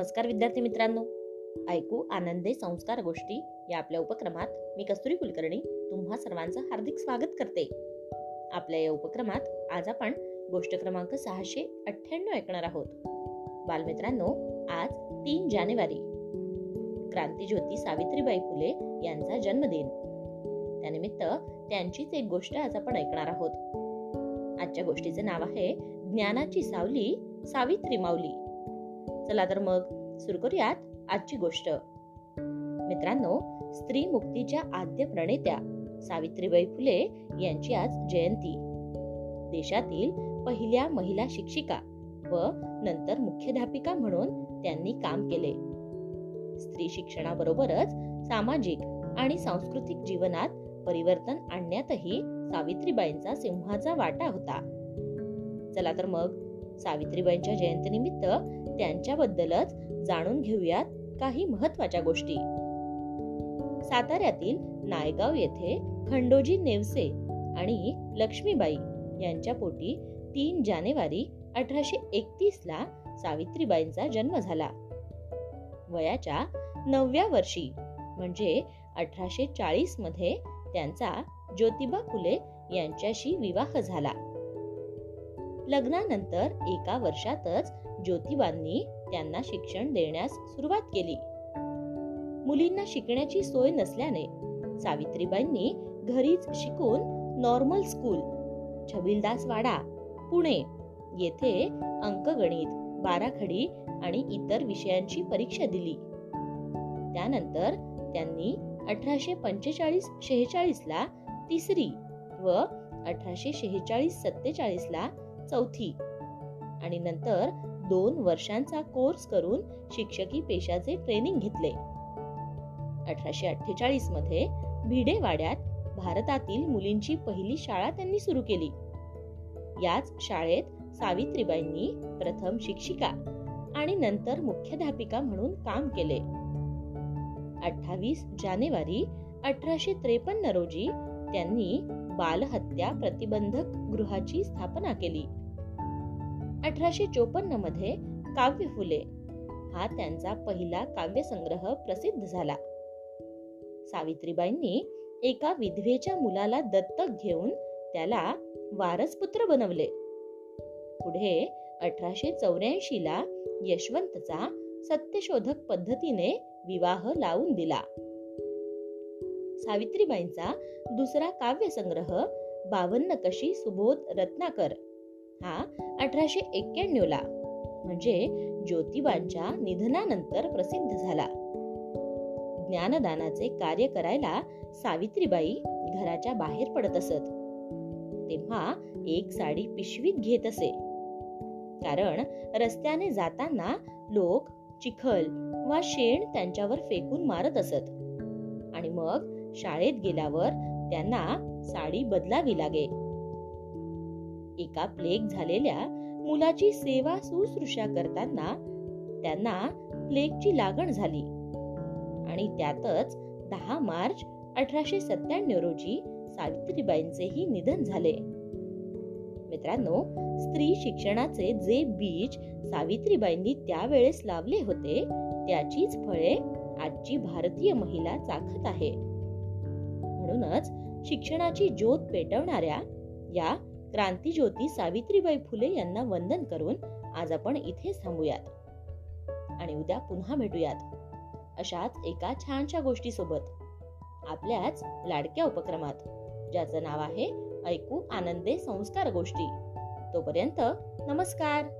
नमस्कार विद्यार्थी मित्रांनो. ऐकू आनंदे संस्कार गोष्टी या आपल्या उपक्रमात मी कस्तुरी कुलकर्णी तुम्हा सर्वांचं हार्दिक स्वागत करते. आपल्या या उपक्रमात आज आपण गोष्ट क्रमांक सहाशे अठ्ठ्याण्णव ऐकणार आहोत. बालमित्रांनो आज तीन जानेवारी. क्रांतीज्योती सावित्रीबाई फुले यांचा जन्मदिन. त्यानिमित्त त्यांचीच एक गोष्ट आज आपण ऐकणार आहोत. आजच्या गोष्टीचे नाव आहे ज्ञानाची सावली सावित्री माऊली. चला तर मग सुरू करूयात आजची गोष्ट. मित्रांनो स्त्री मुक्तीच्या आद्य प्रणेत्या सावित्रीबाई फुले यांची आज जयंती. देशातील पहिल्या महिला शिक्षिका व नंतर मुख्याध्यापिका म्हणून त्यांनी काम केले. स्त्री शिक्षणाबरोबरच सामाजिक आणि सांस्कृतिक जीवनात परिवर्तन आणण्यातही सावित्रीबाईंचा सिंहाचा वाटा होता. चला तर मग सावित्रीबाईंच्या जयंतीनिमित्त त्यांच्याबद्दलच जाणून घेऊयात काही महत्त्वाच्या गोष्टी. साताऱ्यातील नायगाव येथे खंडोजी नेवसे आणि लक्ष्मीबाई यांच्या पोटी तीन जानेवारी अठराशे एकतीस ला सावित्रीबाईंचा जन्म झाला. वयाच्या नवव्या वर्षी म्हणजे अठराशे चाळीसमध्ये त्यांचा ज्योतिबा फुले यांच्याशी विवाह झाला. लग्नानंतर एका वर्षातच ज्योतिबांनी त्यांना शिक्षण देण्यास सुरुवात केली. मुलींना शिकण्याची सोय नसल्याने सावित्रीबाईंनी घरीच शिकून नॉर्मल स्कूल छबिलदास वाडा पुणे येथे अंकगणित बाराखडी आणि इतर विषयांची परीक्षा दिली. त्यानंतर त्यांनी अठराशे पंचेचाळीस शेहेचाळीस ला तिसरी व अठराशे शेहेचाळीस सत्तेचाळीस ला चौथी. आणि नंतर दोन वर्षांचा कोर्स करून शिक्षकी पेशाचे ट्रेनिंग घेतले. अठराशे अठ्ठेचाळीसमध्ये भिडेवाड्यात भारतातील मुलींची पहिली शाळा त्यांनी सुरू केली. याच शाळेत सावित्रीबाईंनी प्रथम शिक्षिका आणि नंतर मुख्याध्यापिका म्हणून काम केले. अठ्ठावीस जानेवारी अठराशे त्रेपन्न रोजी त्यांनी बालहत्या प्रतिबंधक गृहाची स्थापना केली. अठराशे चोपन्नमध्ये काव्य फुले हा त्यांचा पहिला काव्यसंग्रह प्रसिद्ध झाला. सावित्रीबाईंनी एका विधवेच्या मुलाला दत्तक घेऊन त्याला वारसपुत्र बनवले. पुढे अठराशे चौऱ्याऐंशी ला यशवंतचा सत्यशोधक पद्धतीने विवाह लावून दिला. सावित्रीबाईंचा दुसरा काव्यसंग्रह बावन्न कशी सुबोध रत्नाकर हा अठराशे एक्क्याण्णवला म्हणजे ज्योतिबांच्या निधनानंतर प्रसिद्ध झाला. ज्ञानदानाचे कार्य करायला सावित्रीबाई घराच्या बाहेर पडत असत. तेव्हा एक साडी पिशवीत घेत असे. कारण रस्त्याने जाताना लोक चिखल वा शेण त्यांच्यावर फेकून मारत असत. आणि मग शाळेत गेल्यावर त्यांना साडी बदलावी लागे. एका प्लेग झालेल्या मुलाची सेवा सुश्रूषा करताना त्यांना प्लेगची लागण झाली. आणि त्यातच दहा मार्च अठराशे सत्त्याण्णव रोजी सावित्रीबाईंचेही निधन झाले. मित्रांनो स्त्री शिक्षणाचे जे बीज सावित्रीबाईंनी त्यावेळेस लावले होते त्याचीच फळे आजची भारतीय महिला चाखत आहे. म्हणूनच शिक्षणाची ज्योत पेटवणाऱ्या या क्रांतीज्योती सावित्रीबाई फुले यांना वंदन करून आज आपण इथेच थांबूयात. आणि उद्या पुन्हा भेटूयात. अशाच एका छानशा गोष्टी सोबत आपल्याच लाडक्या उपक्रमात. ज्याचं नाव आहे ऐकू आनंदे संस्कार गोष्टी. तोपर्यंत नमस्कार.